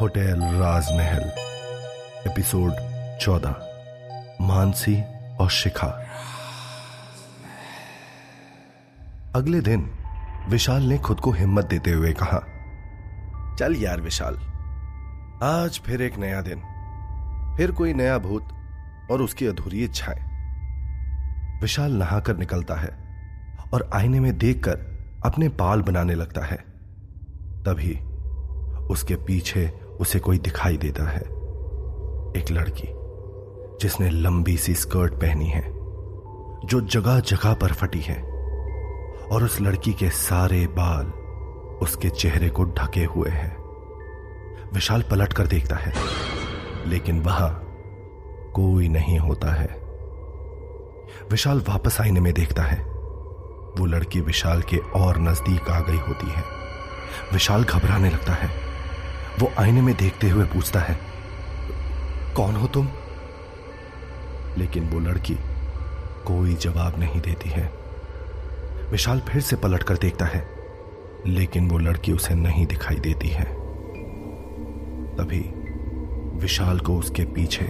Hotel राजमहल, episode चौदह, मानसी और शिखा। अगले दिन, विशाल ने खुद को हिम्मत देते हुए कहा, चल यार विशाल, आज फिर एक नया दिन, फिर कोई नया भूत और उसकी अधूरी इच्छाएँ। विशाल नहाकर निकलता है और आईने में देखकर अपने बाल बनाने लगता है। तभी उसके पीछे उसे कोई दिखाई देता है। एक लड़की, जिसने लंबी सी स्कर्ट पहनी है, जो जगह जगह पर फटी है, और उस लड़की के सारे बाल उसके चेहरे को ढके हुए हैं। विशाल पलट कर देखता है, लेकिन वहाँ कोई नहीं होता है। विशाल वापस आईने में देखता है। वो लड़की विशाल के और नज़दीक आ गई होती है। विशाल घबराने लगता है। वो आईने में देखते हुए पूछता है, कौन हो तुम? लेकिन वो लड़की कोई जवाब नहीं देती है। विशाल फिर से पलट कर देखता है, लेकिन वो लड़की उसे नहीं दिखाई देती है। तभी विशाल को उसके पीछे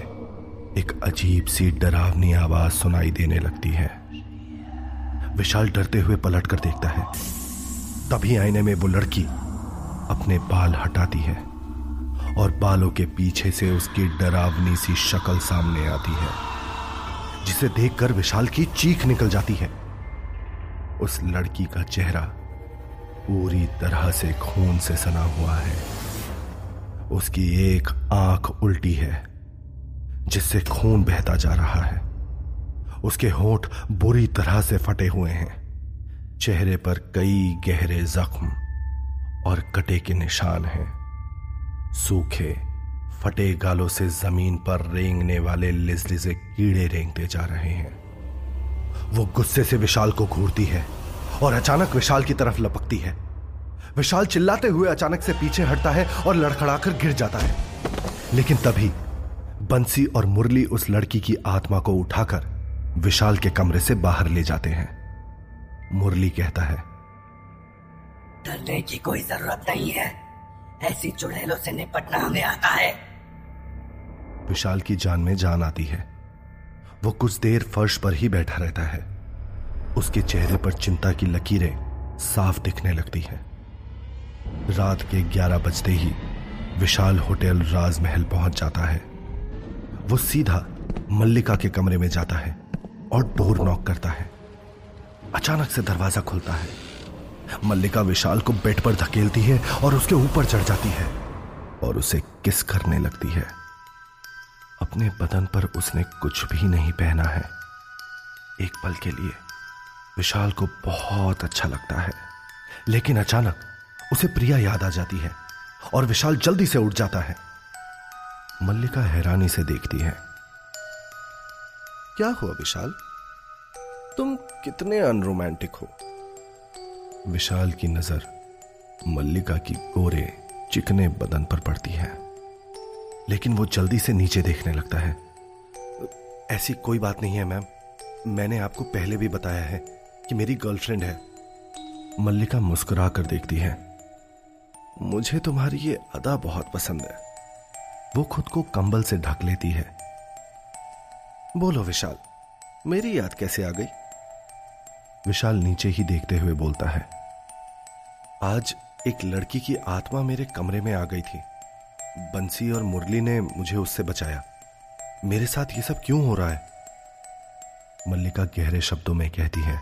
एक अजीब सी डरावनी आवाज़ सुनाई देने लगती है। विशाल डरते हुए पलट कर देखता है। तभी आईने में वो लड़की अपने बाल हटाती है और बालों के पीछे से उसकी डरावनी सी शक्ल सामने आती है, जिसे देखकर विशाल की चीख निकल जाती है। उस लड़की का चेहरा पूरी तरह से खून से सना हुआ है। उसकी एक आँख उल्टी है, जिससे खून बहता जा रहा है। उसके होठ बुरी तरह से फटे हुए हैं। चेहरे पर कई गहरे जख्म और कटे के निशान हैं। सूखे, फटे गालों से ज़मीन पर रेंगने वाले लिजलिजे कीड़े रेंगते जा रहे हैं। वो गुस्से से विशाल को घूरती है और अचानक विशाल की तरफ़ लपकती है। विशाल चिल्लाते हुए अचानक से पीछे हटता है और लड़खड़ाकर गिर जाता है। लेकिन तभी बंसी और मुरली उस लड़की की आत्मा को उठाकर विशाल के कमरे से बाहर ले जाते हैं। मुरली कहता है। डरने की कोई ज़रूरत नहीं है। ऐसी चुड़ैलों से निपटना हमें आता है। विशाल की जान में जान आती है। वो कुछ देर फर्श पर ही बैठा रहता है। उसके चेहरे पर चिंता की लकीरें साफ़ दिखने लगती हैं। रात के ग्यारह बजते ही विशाल होटल राजमहल पहुँच जाता है। वो सीधा मल्लिका के कमरे में जाता है और डोर नॉक करता है। अचानक से दरवाज़ा खुलता है। मल्लिका विशाल को बेड पर धकेलती है और उसके ऊपर चढ़ जाती है और उसे किस करने लगती है। अपने बदन पर उसने कुछ भी नहीं पहना है। एक पल के लिए विशाल को बहुत अच्छा लगता है, लेकिन अचानक उसे प्रिया याद आ जाती है और विशाल जल्दी से उठ जाता है। मल्लिका हैरानी से देखती है। क्या हुआ विशाल? तुम कितने अनरोमांटिक हो। विशाल की नज़र मल्लिका की गोरे, चिकने बदन पर पड़ती है। लेकिन वो जल्दी से नीचे देखने लगता है। ऐसी कोई बात नहीं है, मैम। मैंने आपको पहले भी बताया है कि मेरी गर्लफ्रेंड है। मल्लिका मुस्कुरा कर देखती है। मुझे तुम्हारी ये अदा बहुत पसंद है। वो खुद को कंबल से ढक लेती है। बोलो विशाल, मेरी याद कैसे आ गई? विशाल नीचे ही देखते हुए बोलता है, आज एक लड़की की आत्मा मेरे कमरे में आ गई थी। बंसी और मुरली ने मुझे उससे बचाया। मेरे साथ ये सब क्यों हो रहा है? मल्लिका गहरे शब्दों में कहती है,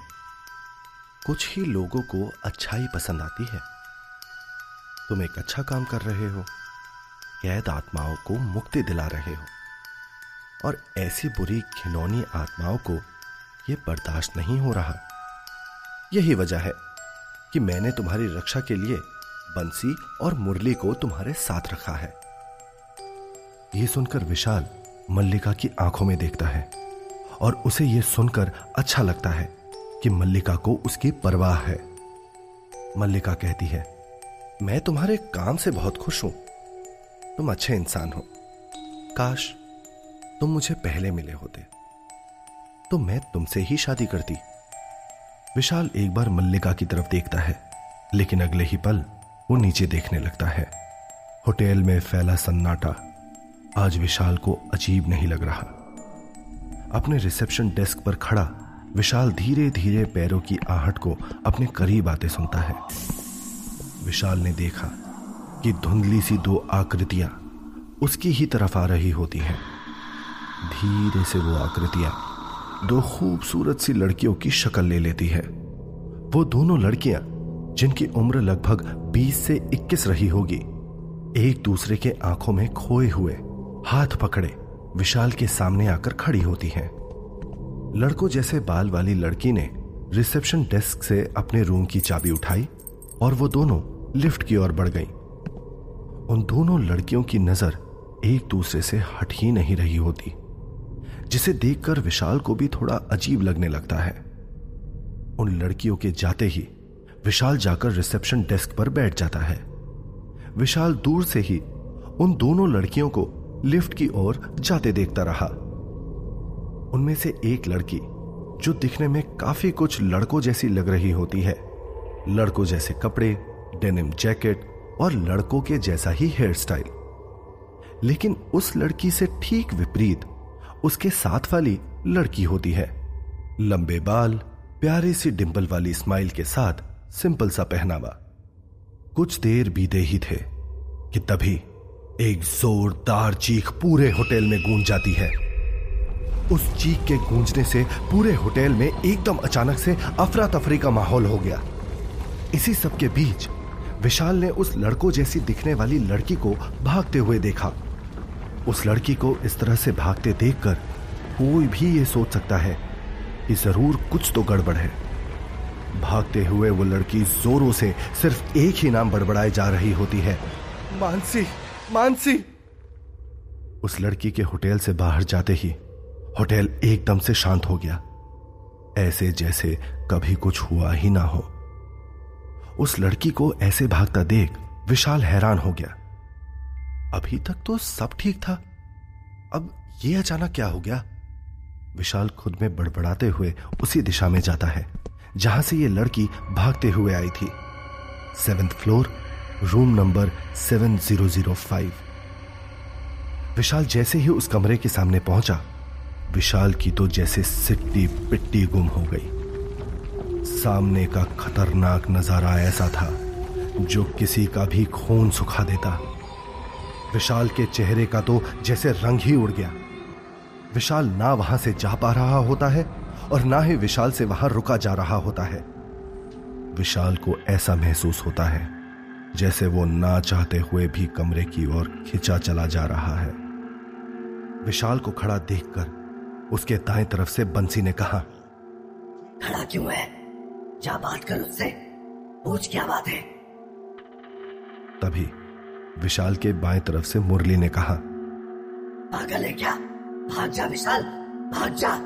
कुछ ही लोगों को अच्छाई पसंद आती है। तुम एक अच्छा काम कर रहे हो, कैद आत्माओं को मुक्ति दिला रहे हो, और ऐसी बुरी खिलौनी आत्माओं को यह बर्दाश्त नहीं हो रहा। यही वजह है कि मैंने तुम्हारी रक्षा के लिए बंसी और मुरली को तुम्हारे साथ रखा है। यह सुनकर विशाल मल्लिका की आँखों में देखता है और उसे यह सुनकर अच्छा लगता है कि मल्लिका को उसकी परवाह है। मल्लिका कहती है, मैं तुम्हारे काम से बहुत खुश हूँ। तुम अच्छे इंसान हो। काश तुम मुझे पहले मिले होते। तो मैं तुमसे ही शादी करती। विशाल एक बार मल्लिका की तरफ़ देखता है, लेकिन अगले ही पल वो नीचे देखने लगता है। होटल में फैला सन्नाटा। आज विशाल को अजीब नहीं लग रहा। अपने रिसेप्शन डेस्क पर खड़ा, विशाल धीरे धीरे पैरों की आहट को अपने करीब आते सुनता है। विशाल ने देखा कि धुंधली सी दो आकृतियाँ उसकी ही तरफ़ आ रही होती हैं। धीरे से वो आकृतियाँ दो खूबसूरत सी लड़कियों की शक्ल ले लेती है। वो दोनों लड़कियाँ, जिनकी उम्र लगभग 20 से 21 रही होगी, एक दूसरे के आँखों में खोए हुए, हाथ पकड़े, विशाल के सामने आकर खड़ी होती हैं। लड़कों जैसे बाल वाली लड़की ने रिसेप्शन डेस्क से अपने रूम की चाबी उठाई और वो दोनों लिफ्ट की ओर बढ़ गईं। उन दोनों लड़कियों की नज़र एक दूसरे से हट ही नहीं रही होती। जिसे देखकर विशाल को भी थोड़ा अजीब लगने लगता है। उन लड़कियों के जाते ही विशाल जाकर रिसेप्शन डेस्क पर बैठ जाता है। विशाल दूर से ही उन दोनों लड़कियों को लिफ्ट की ओर जाते देखता रहा। उनमें से एक लड़की, जो दिखने में काफ़ी कुछ लड़कों जैसी लग रही होती है। लड़कों जैसे कपड़े, डेनिम जैकेट और लड़कों के जैसा ही हेयर स्टाइल। लेकिन उस लड़की से ठीक विपरीत उसके साथ वाली लड़की होती है। लंबे बाल, प्यारे सी डिंपल वाली स्माइल के साथ सिंपल सा पहनावा। कुछ देर बीते ही थे कि तभी एक जोरदार चीख पूरे होटल में गूंज जाती है। उस चीख के गूंजने से पूरे होटल में एकदम अचानक से अफरा तफरी का माहौल हो गया। इसी सब के बीच विशाल ने उस लड़कों जैसी दिखने वाली लड़की को भागते हुए देखा। उस लड़की को इस तरह से भागते देखकर कोई भी ये सोच सकता है कि ज़रूर कुछ तो गड़बड़ है। भागते हुए वो लड़की जोरों से सिर्फ़ एक ही नाम बड़बड़ाए जा रही होती है। मानसी मानसी! उस लड़की के होटल से बाहर जाते ही होटल एकदम से शांत हो गया। ऐसे जैसे कभी कुछ हुआ ही ना हो। उस लड़की को ऐसे भागता देख विशाल हैरान हो गया। अभी तक तो सब ठीक था। अब ये अचानक क्या हो गया? विशाल खुद में बड़बड़ाते हुए उसी दिशा में जाता है, जहाँ से ये लड़की भागते हुए आई थी। Seventh floor, room number seven zero zero five. Vishal जैसे ही उस कमरे के सामने पहुँचा, विशाल की तो जैसे सिट्टी पिट्टी गुम हो गई। सामने का खतरनाक नज़ारा ऐसा था, जो किसी का भी खून सुखा देता। विशाल के चेहरे का तो जैसे रंग ही उड़ गया। विशाल ना वहाँ से जा पा रहा होता है और ना ही विशाल से वहाँ रुका जा रहा होता है। विशाल को ऐसा महसूस होता है जैसे वो ना चाहते हुए भी कमरे की ओर खिंचा चला जा रहा है। विशाल को खड़ा देखकर उसके दाएँ तरफ़ से बंसी ने कहा खड़ा क्यों है? जा बात कर उससे? पूछ क्या बात है? तभी विशाल के बाएँ तरफ़ से मुरली ने कहा पागल है क्या? भाग जा विशाल भाग जा।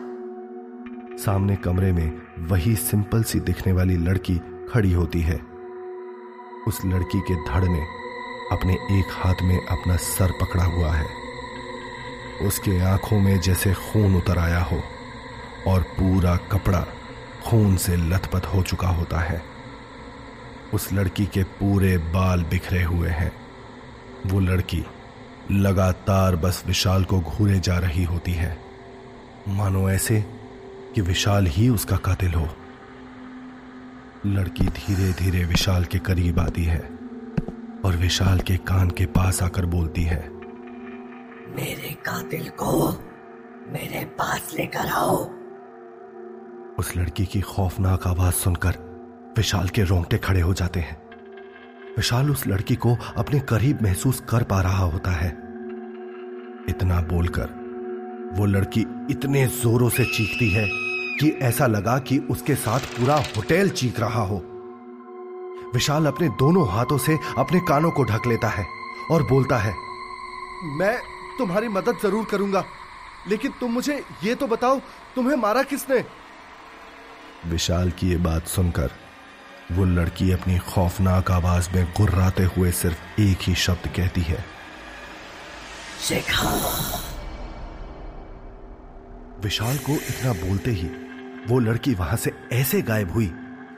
सामने कमरे में वही सिंपल सी दिखने वाली लड़की खड़ी होती है। उस लड़की के धड़ ने अपने एक हाथ में अपना सर पकड़ा हुआ है। उसके आँखों में जैसे खून उतर आया हो और पूरा कपड़ा खून से लथपथ हो चुका होता है। उस लड़की के पूरे बाल बिखरे हुए हैं। वो लड़की लगातार बस विशाल को घूरे जा रही होती है। मानो ऐसे कि विशाल ही उसका कातिल हो। लड़की धीरे धीरे विशाल के करीब आती है और विशाल के कान के पास आकर बोलती है मेरे कातिल को मेरे पास लेकर आओ। उस लड़की की खौफनाक आवाज़ सुनकर विशाल के रोंगटे खड़े हो जाते हैं। विशाल उस लड़की को अपने करीब महसूस कर पा रहा होता है। इतना बोलकर वो लड़की इतने जोरों से चीखती है कि ऐसा लगा कि उसके साथ पूरा होटल चीख रहा हो। विशाल अपने दोनों हाथों से अपने कानों को ढक लेता है और बोलता है, मैं तुम्हारी मदद ज़रूर करूँगा, लेकिन तुम मुझे ये तो बताओ, तुम्हें मारा किसने? विशाल की ये बात सुनकर वो लड़की अपनी खौफनाक आवाज़ में गुर्राते हुए सिर्फ़ एक ही शब्द कहती है। शिखा। विशाल को इतना बोलते ही वो लड़की वहाँ से ऐसे गायब हुई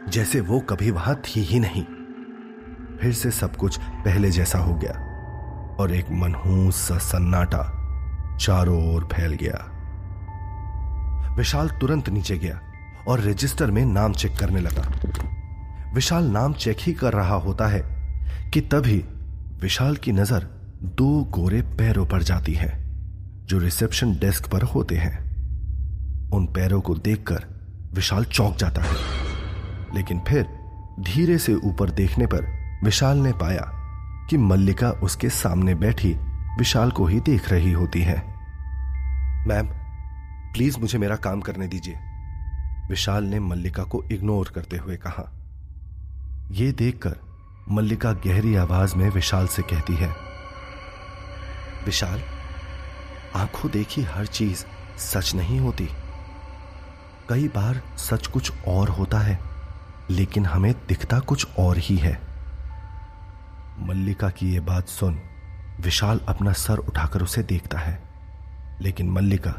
जैसे वो कभी वहाँ थी ही नहीं। फिर से सब कुछ पहले जैसा हो गया और एक मनहूस सा सन्नाटा चारों ओर फैल गया। विशाल तुरंत नीचे गया और रजिस्टर में नाम चेक करने लगा। विशाल नाम चेक ही कर रहा होता है कि तभी विशाल की नज़र दो गोरे पैरों पर जाती है, जो रिसेप्शन डेस्क पर होते हैं। उन पैरों को देखकर विशाल चौंक जाता है। लेकिन फिर धीरे से ऊपर देखने पर विशाल ने पाया कि मल्लिका उसके सामने बैठी विशाल को ही देख रही होती है। मैम प्लीज़ मुझे मेरा काम करने दीजिए, विशाल ने मल्लिका को इग्नोर करते हुए कहा। यह देखकर मल्लिका गहरी आवाज़ में विशाल से कहती है, विशाल, आँखों देखी हर चीज़ सच नहीं होती। कई बार सच कुछ और होता है, लेकिन हमें दिखता कुछ और ही है। मल्लिका की यह बात सुन विशाल अपना सर उठाकर उसे देखता है, लेकिन मल्लिका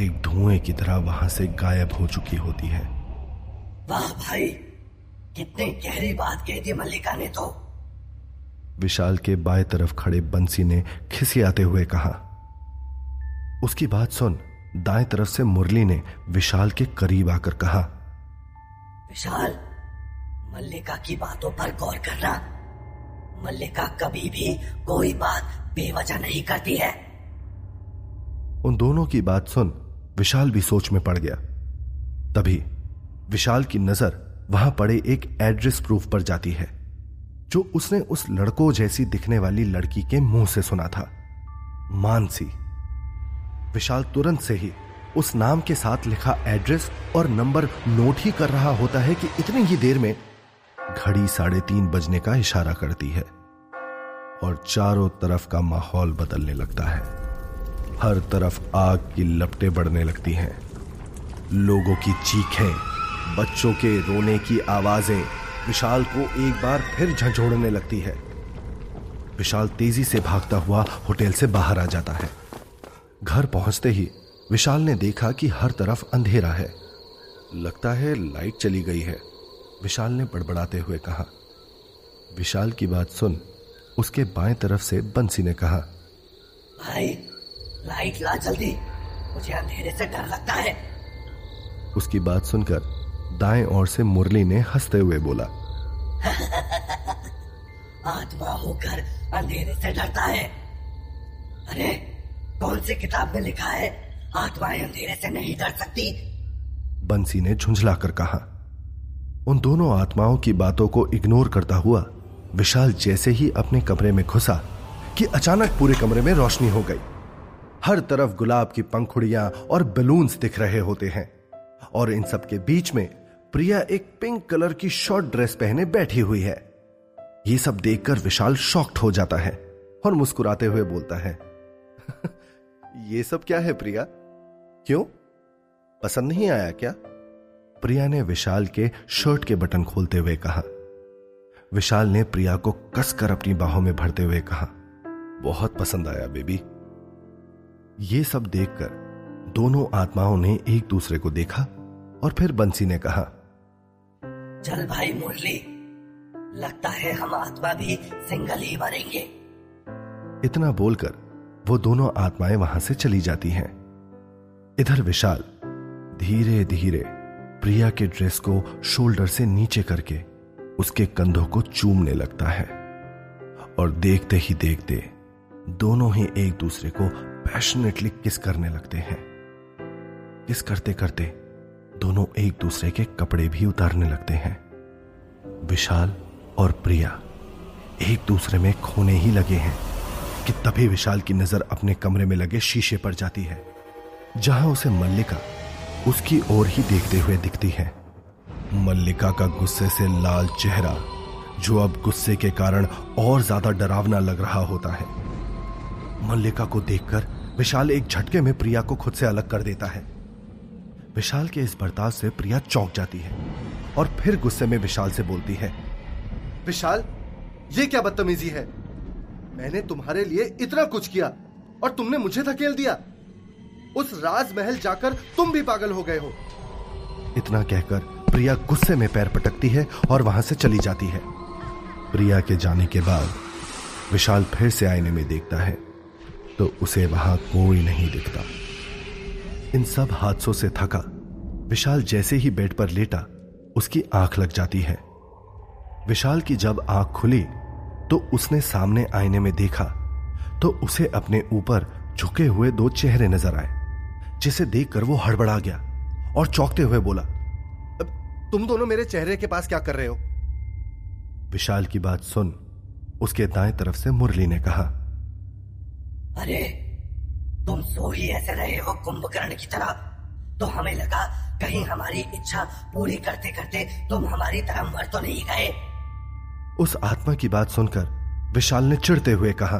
एक धुएँ की तरह वहाँ से गायब हो चुकी होती है। वाह भाई कितनी गहरी बात कह दी मल्लिका ने तो। विशाल के बाएँ तरफ़ खड़े बंसी ने खिसियाते हुए कहा उसकी बात सुन दाएँ तरफ़ से मुरली ने विशाल के करीब आकर कहा विशाल मल्लिका की बातों पर गौर करना। मल्लिका कभी भी कोई बात बेवजह नहीं करती है। उन दोनों की बात सुन विशाल भी सोच में पड़ गया। तभी विशाल की नज़र वहाँ पड़े एक एड्रेस प्रूफ पर जाती है, जो उसने उस लड़कों जैसी दिखने वाली लड़की के मुँह से सुना था। मानसी। विशाल तुरंत से ही उस नाम के साथ लिखा एड्रेस और नंबर नोट ही कर रहा होता है कि इतनी ही देर में घड़ी साढ़े तीन बजने का इशारा करती है और चारों तरफ़ का माहौल बदलने लगता है। हर तरफ़ आग की लपटें बढ़ने लगती हैं। लोगों की चीखें बच्चों के रोने की आवाज़ें विशाल को एक बार फिर झंझोड़ने लगती है। विशाल तेज़ी से भागता हुआ होटल से बाहर आ जाता है। घर पहुँचते ही विशाल ने देखा कि हर तरफ़ अंधेरा है। लगता है लाइट चली गई है। विशाल ने बड़बड़ाते हुए कहा। विशाल की बात सुन उसके बाएँ तरफ़ से बंसी ने कहा भाई लाइट ला जल्दी मुझे अंधेरे से डर लगता है। उसकी बात सुनकर दाएँ ओर से मुरली ने हँसते हुए बोला। आत्मा होकर अंधेरे से डरता है। अरे कौन सी किताब में लिखा है आत्माएँ अंधेरे से नहीं डर सकती? बंसी ने झुंझलाकर कहा। उन दोनों आत्माओं की बातों को इग्नोर करता हुआ विशाल जैसे ही अपने कमरे में घुसा कि अचानक पूरे कमरे में रोशनी हो गई। हर तरफ़ गुलाब की पंखुड़ियाँ और बलून्स दिख रहे होते हैं और इन सब के बीच में प्रिया एक पिंक कलर की शॉर्ट ड्रेस पहने बैठी हुई है। ये सब देखकर विशाल शॉक्ड हो जाता है और मुस्कुराते हुए बोलता है, ये सब क्या है प्रिया? क्यों? पसंद नहीं आया क्या? प्रिया ने विशाल के शर्ट के बटन खोलते हुए कहा। विशाल ने प्रिया को कसकर अपनी बाहों में भरते हुए कहा, बहुत पसंद आया बेबी। ये सब देखकर दोनों आत्माओं ने एक दूसरे को देखा और फिर बंसी ने कहा चल भाई मुरली। लगता है हम आत्मा भी सिंगल ही मरेंगे। इतना बोलकर वो दोनों आत्माएँ वहाँ से चली जाती हैं। इधर विशाल धीरे धीरे प्रिया के ड्रेस को शोल्डर से नीचे करके उसके कंधों को चूमने लगता है और देखते ही देखते दोनों ही एक दूसरे को पैशनेटली किस करने लगते हैं। किस करते करते दोनों एक दूसरे के कपड़े भी उतारने लगते हैं। विशाल और प्रिया एक दूसरे में खोने ही लगे हैं कि तभी विशाल की नज़र अपने कमरे में लगे शीशे पर जाती है, जहाँ उसे मल्लिका उसकी ओर ही देखते हुए दिखती है। मल्लिका का गुस्से से लाल चेहरा जो अब गुस्से के कारण और ज़्यादा डरावना लग रहा होता है। मल्लिका को देखकर विशाल एक झटके में प्रिया को खुद से अलग कर देता है। विशाल के इस बर्ताव से प्रिया चौंक जाती है और फिर गुस्से में विशाल से बोलती है, विशाल, ये क्या बदतमीजी है? मैंने तुम्हारे लिए इतना कुछ किया और तुमने मुझे धकेल दिया। उस राजमहल जाकर तुम भी पागल हो गए हो। इतना कहकर प्रिया गुस्से में पैर पटकती है और वहाँ से चली जाती है। प्रिया के जाने के बाद विशाल फिर से आईने में देखता है तो उसे वहाँ कोई नहीं दिखता। इन सब हादसों से थका, विशाल जैसे ही बेड पर लेटा, उसकी आँख लग जाती है। विशाल की जब आँख खुली तो उसने सामने आईने में देखा तो उसे अपने ऊपर झुके हुए दो चेहरे नज़र आए, जिसे देखकर वो हड़बड़ा गया और चौंकते हुए बोला तुम दोनों मेरे चेहरे के पास क्या कर रहे हो? विशाल की बात सुन, उसके दाएँ तरफ़ से मुरली ने कहा, अरे तुम सो ही ऐसे रहे हो कुंभकर्ण की तरह। तो हमें लगा कहीं हमारी इच्छा पूरी करते करते तुम हमारी तरह मर तो नहीं गए। उस आत्मा की बात सुनकर विशाल ने चिढ़ते हुए कहा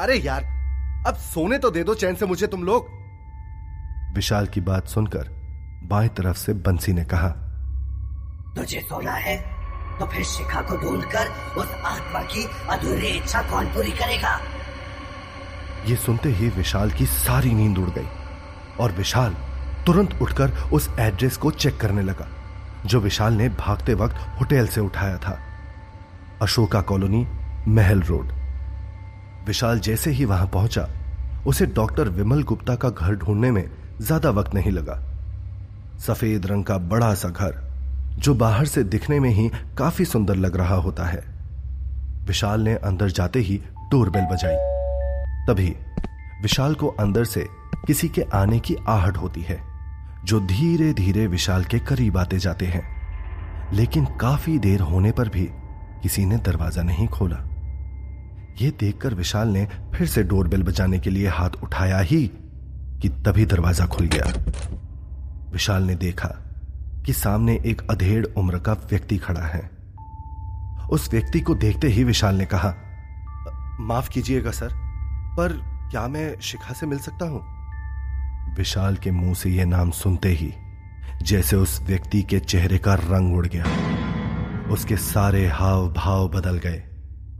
अरे यार अब सोने तो दे दो चैन से मुझे तुम लोग। विशाल की बात सुनकर बाएँ तरफ़ से बंसी ने कहा तुझे सोना है तो फिर शिखा को ढूंढकर उस आत्मा की अधूरी इच्छा कौन पूरी करेगा? ये सुनते ही विशाल की सारी नींद उड़ गई और विशाल तुरंत उठकर उस एड्रेस को चेक करने लगा, जो विशाल ने भागते वक्त होटल से उठाया था, अशोका कॉलोनी, महल रोड। विशाल जैसे ही वहाँ पहुँचा, उसे डॉक्टर विमल गुप्ता का घर ढूँढने में ज़्यादा वक्त नहीं लगा। सफ़ेद रंग का बड़ा सा घर, जो बाहर से दिखने में ही काफ़ी सुंदर लग रहा होता है। विशाल ने अंदर जाते ही डोरबेल बजाई। तभी विशाल को अंदर से किसी के आने की आहट होती है, जो धीरे धीरे विशाल के करीब आते जाते हैं। लेकिन काफ़ी देर होने पर भी किसी ने दरवाज़ा नहीं खोला। यह देखकर विशाल ने फिर से डोरबेल बजाने के लिए हाथ उठाया ही कि तभी दरवाज़ा खुल गया। विशाल ने देखा कि सामने एक अधेड़ उम्र का व्यक्ति खड़ा है। उस व्यक्ति को देखते ही विशाल ने कहा, माफ़ कीजिएगा, सर। पर क्या मैं शिखा से मिल सकता हूँ? विशाल के मुँह से यह नाम सुनते ही, जैसे उस व्यक्ति के चेहरे का रंग उड़ गया। उसके सारे हाव भाव बदल गए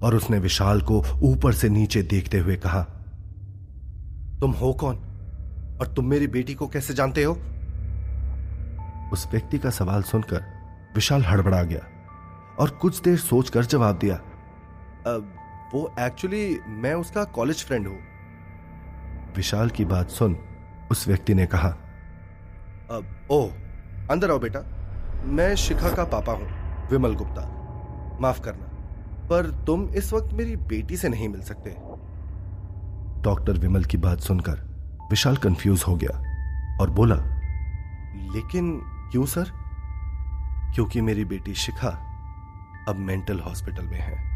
और उसने विशाल को ऊपर से नीचे देखते हुए कहा, तुम हो कौन? और तुम मेरी बेटी को कैसे जानते हो? उस व्यक्ति का सवाल सुनकर विशाल हड़बड़ा गया और कुछ देर सोचकर जवाब दिया वो एक्चुअली मैं उसका कॉलेज फ्रेंड हूँ। विशाल की बात सुन उस व्यक्ति ने कहा अब ओ अंदर आओ बेटा। मैं शिखा का पापा हूँ विमल गुप्ता। माफ़ करना पर तुम इस वक्त मेरी बेटी से नहीं मिल सकते। डॉक्टर विमल की बात सुनकर विशाल कंफ्यूज हो गया और बोला लेकिन क्यों सर? क्योंकि मेरी बेटी शिखा अब मेंटल हॉस्पिटल में है।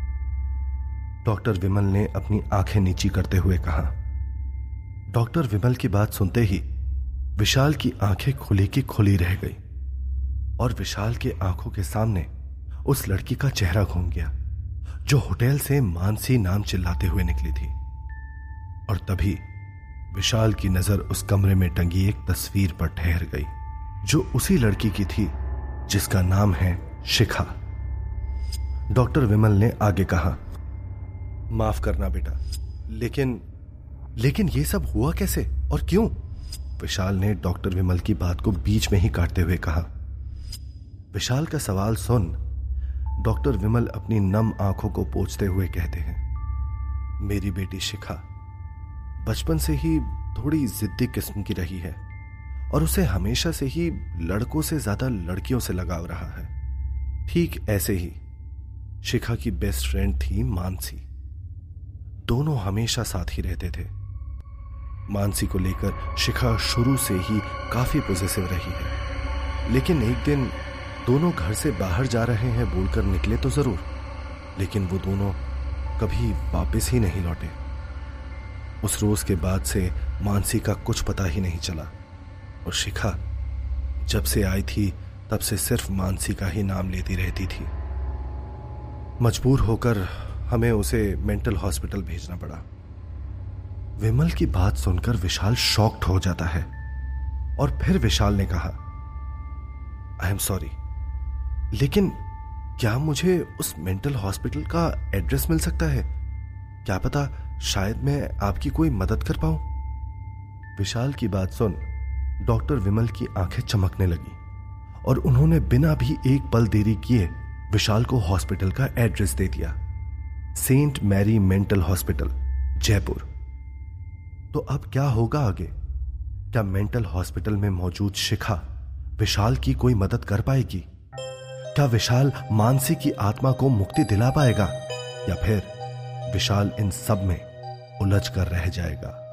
डॉक्टर विमल ने अपनी आँखें नीची करते हुए कहा। डॉक्टर विमल की बात सुनते ही विशाल की आँखें खुली की खुली रह गई और विशाल के आँखों के सामने उस लड़की का चेहरा घूम गया, जो होटल से मानसी नाम चिल्लाते हुए निकली थी। और तभी विशाल की नज़र उस कमरे में टंगी एक तस्वीर पर ठहर गई, जो उसी लड़की की थी, जिसका नाम है शिखा। डॉक्टर विमल ने आगे कहा माफ़ करना बेटा। लेकिन लेकिन ये सब हुआ कैसे और क्यों? विशाल ने डॉक्टर विमल की बात को बीच में ही काटते हुए कहा। विशाल का सवाल सुन, डॉक्टर विमल अपनी नम आँखों को पोछते हुए कहते हैं, मेरी बेटी शिखा, बचपन से ही थोड़ी जिद्दी किस्म की रही है और उसे हमेशा से ही लड़कों से ज़्यादा लड़कियों से लगाव रहा है। ठीक ऐसे ही, शिखा की बेस्ट फ्रेंड थी मानसी। दोनों हमेशा साथ ही रहते थे। मानसी को लेकर शिखा शुरू से ही काफ़ी पॉजिटिव रही है। लेकिन एक दिन दोनों घर से बाहर जा रहे हैं बोलकर निकले तो ज़रूर, लेकिन वो दोनों कभी वापस ही नहीं लौटे। उस रोज के बाद से मानसी का कुछ पता ही नहीं चला, और शिखा जब से आई थी, तब से सिर्फ़ मानसी का ही नाम लेती रहती थी। मजबूर होकर हमें उसे मेंटल हॉस्पिटल भेजना पड़ा। विमल की बात सुनकर विशाल शॉक्ड हो जाता है और फिर विशाल ने कहा आई एम सॉरी लेकिन क्या मुझे उस मेंटल हॉस्पिटल का एड्रेस मिल सकता है? क्या पता शायद मैं आपकी कोई मदद कर पाऊँ? विशाल की बात सुन डॉक्टर विमल की आँखें चमकने लगी और उन्होंने बिना भी एक पल देरी किए विशाल को हॉस्पिटल का एड्रेस दे दिया। Saint Mary mental hospital, Jaipur. तो अब क्या होगा आगे? क्या मेंटल हॉस्पिटल में मौजूद शिखा विशाल की कोई मदद कर पाएगी? क्या विशाल मानसी की आत्मा को मुक्ति दिला पाएगा? या फिर विशाल इन सब में उलझ कर रह जाएगा?